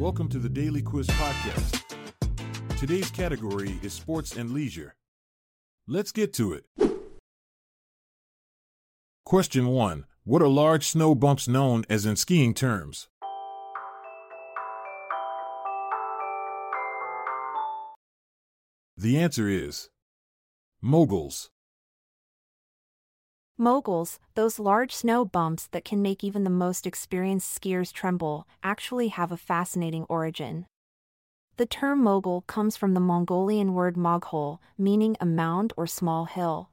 Welcome to the Daily Quiz Podcast. Today's category is sports and leisure. Let's get to it. Question 1. What are large snow bumps known as in skiing terms? The answer is moguls. Moguls, those large snow bumps that can make even the most experienced skiers tremble, actually have a fascinating origin. The term mogul comes from the Mongolian word moghul, meaning a mound or small hill.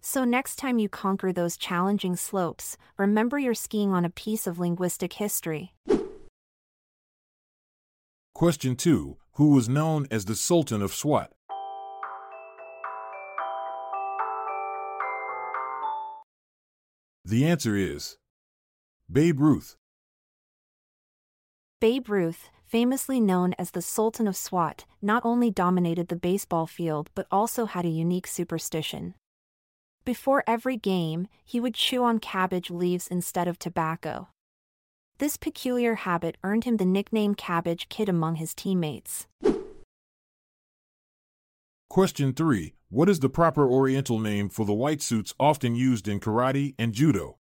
So next time you conquer those challenging slopes, remember you're skiing on a piece of linguistic history. Question 2. Who was known as the Sultan of Swat? The answer is Babe Ruth. Babe Ruth, famously known as the Sultan of Swat, not only dominated the baseball field but also had a unique superstition. Before every game, he would chew on cabbage leaves instead of tobacco. This peculiar habit earned him the nickname Cabbage Kid among his teammates. Question 3. What is the proper Oriental name for the white suits often used in karate and judo?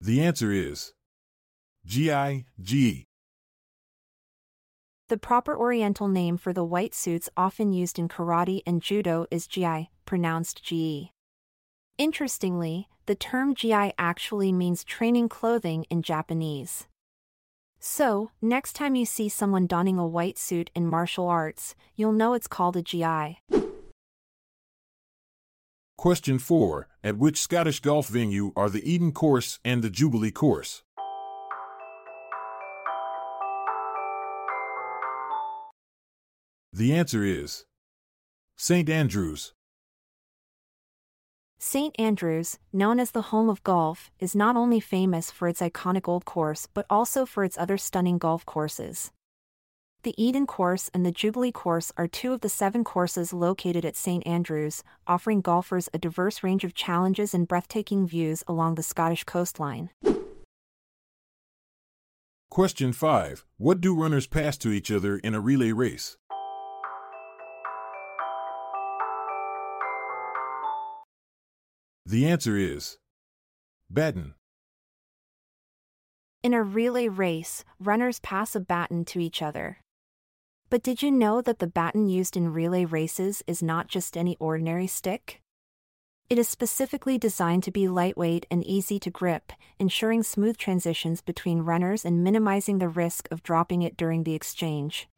The answer is GI GE. The proper Oriental name for the white suits often used in karate and judo is GI, pronounced GE. Interestingly, the term GI actually means training clothing in Japanese. So, next time you see someone donning a white suit in martial arts, you'll know it's called a GI. Question 4. At which Scottish golf venue are the Eden Course and the Jubilee Course? The answer is St. Andrews. St. Andrews, known as the home of golf, is not only famous for its iconic old course but also for its other stunning golf courses. The Eden Course and the Jubilee Course are two of the seven courses located at St. Andrews, offering golfers a diverse range of challenges and breathtaking views along the Scottish coastline. Question 5. What do runners pass to each other in a relay race? The answer is baton. In a relay race, runners pass a baton to each other. But did you know that the baton used in relay races is not just any ordinary stick? It is specifically designed to be lightweight and easy to grip, ensuring smooth transitions between runners and minimizing the risk of dropping it during the exchange.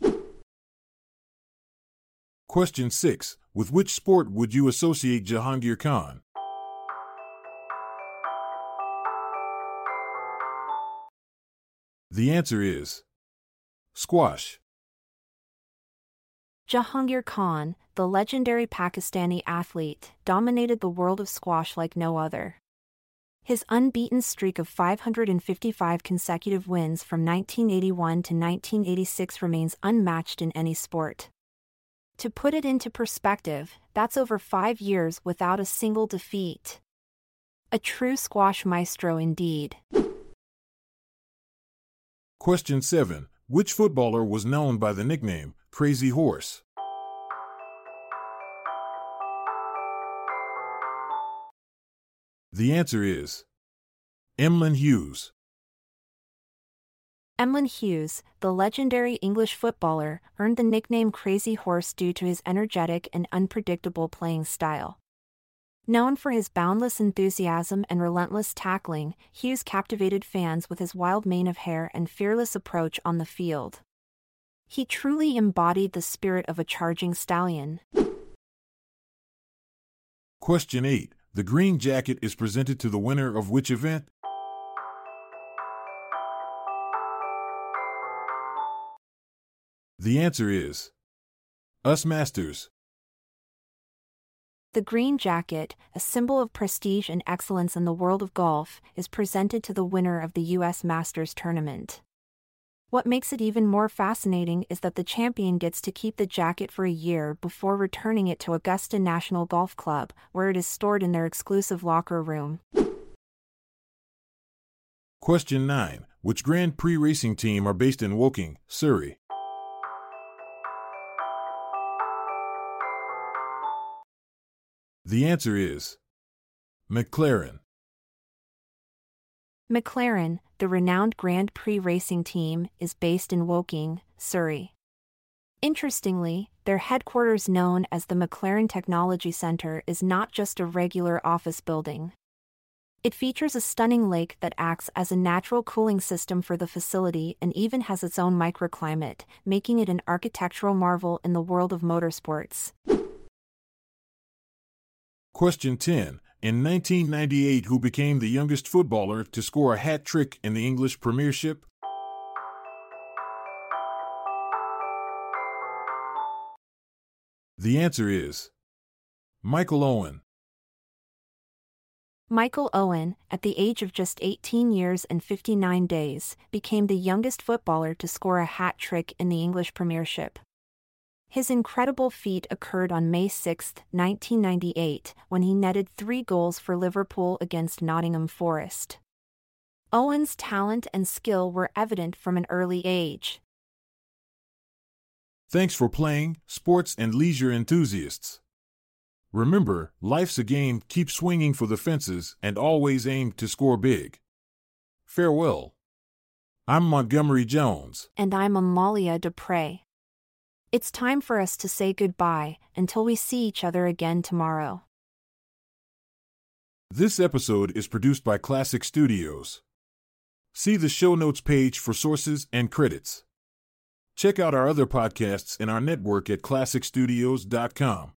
Question 6. With which sport would you associate Jahangir Khan? The answer is squash. Jahangir Khan, the legendary Pakistani athlete, dominated the world of squash like no other. His unbeaten streak of 555 consecutive wins from 1981 to 1986 remains unmatched in any sport. To put it into perspective, that's over five years without a single defeat. A true squash maestro indeed. Question 7. Which footballer was known by the nickname Crazy Horse? The answer is Emlyn Hughes. Emlyn Hughes, the legendary English footballer, earned the nickname Crazy Horse due to his energetic and unpredictable playing style. Known for his boundless enthusiasm and relentless tackling, Hughes captivated fans with his wild mane of hair and fearless approach on the field. He truly embodied the spirit of a charging stallion. Question 8. The green jacket is presented to the winner of which event? The answer is Us Masters. The green jacket, a symbol of prestige and excellence in the world of golf, is presented to the winner of the U.S. Masters tournament. What makes it even more fascinating is that the champion gets to keep the jacket for a year before returning it to Augusta National Golf Club, where it is stored in their exclusive locker room. Question 9. Which Grand Prix racing team are based in Woking, Surrey? The answer is McLaren. McLaren, the renowned Grand Prix racing team, is based in Woking, Surrey. Interestingly, their headquarters, known as the McLaren Technology Center, is not just a regular office building. It features a stunning lake that acts as a natural cooling system for the facility and even has its own microclimate, making it an architectural marvel in the world of motorsports. Question 10. In 1998, who became the youngest footballer to score a hat trick in the English Premiership? The answer is Michael Owen. Michael Owen, at the age of just 18 years and 59 days, became the youngest footballer to score a hat trick in the English Premiership. His incredible feat occurred on May 6, 1998, when he netted three goals for Liverpool against Nottingham Forest. Owen's talent and skill were evident from an early age. Thanks for playing, sports and leisure enthusiasts. Remember, life's a game, keep swinging for the fences, and always aim to score big. Farewell. I'm Montgomery Jones. And I'm Amalia Dupre. It's time for us to say goodbye until we see each other again tomorrow. This episode is produced by Klassic Studios. See the show notes page for sources and credits. Check out our other podcasts in our network at klassicstudios.com.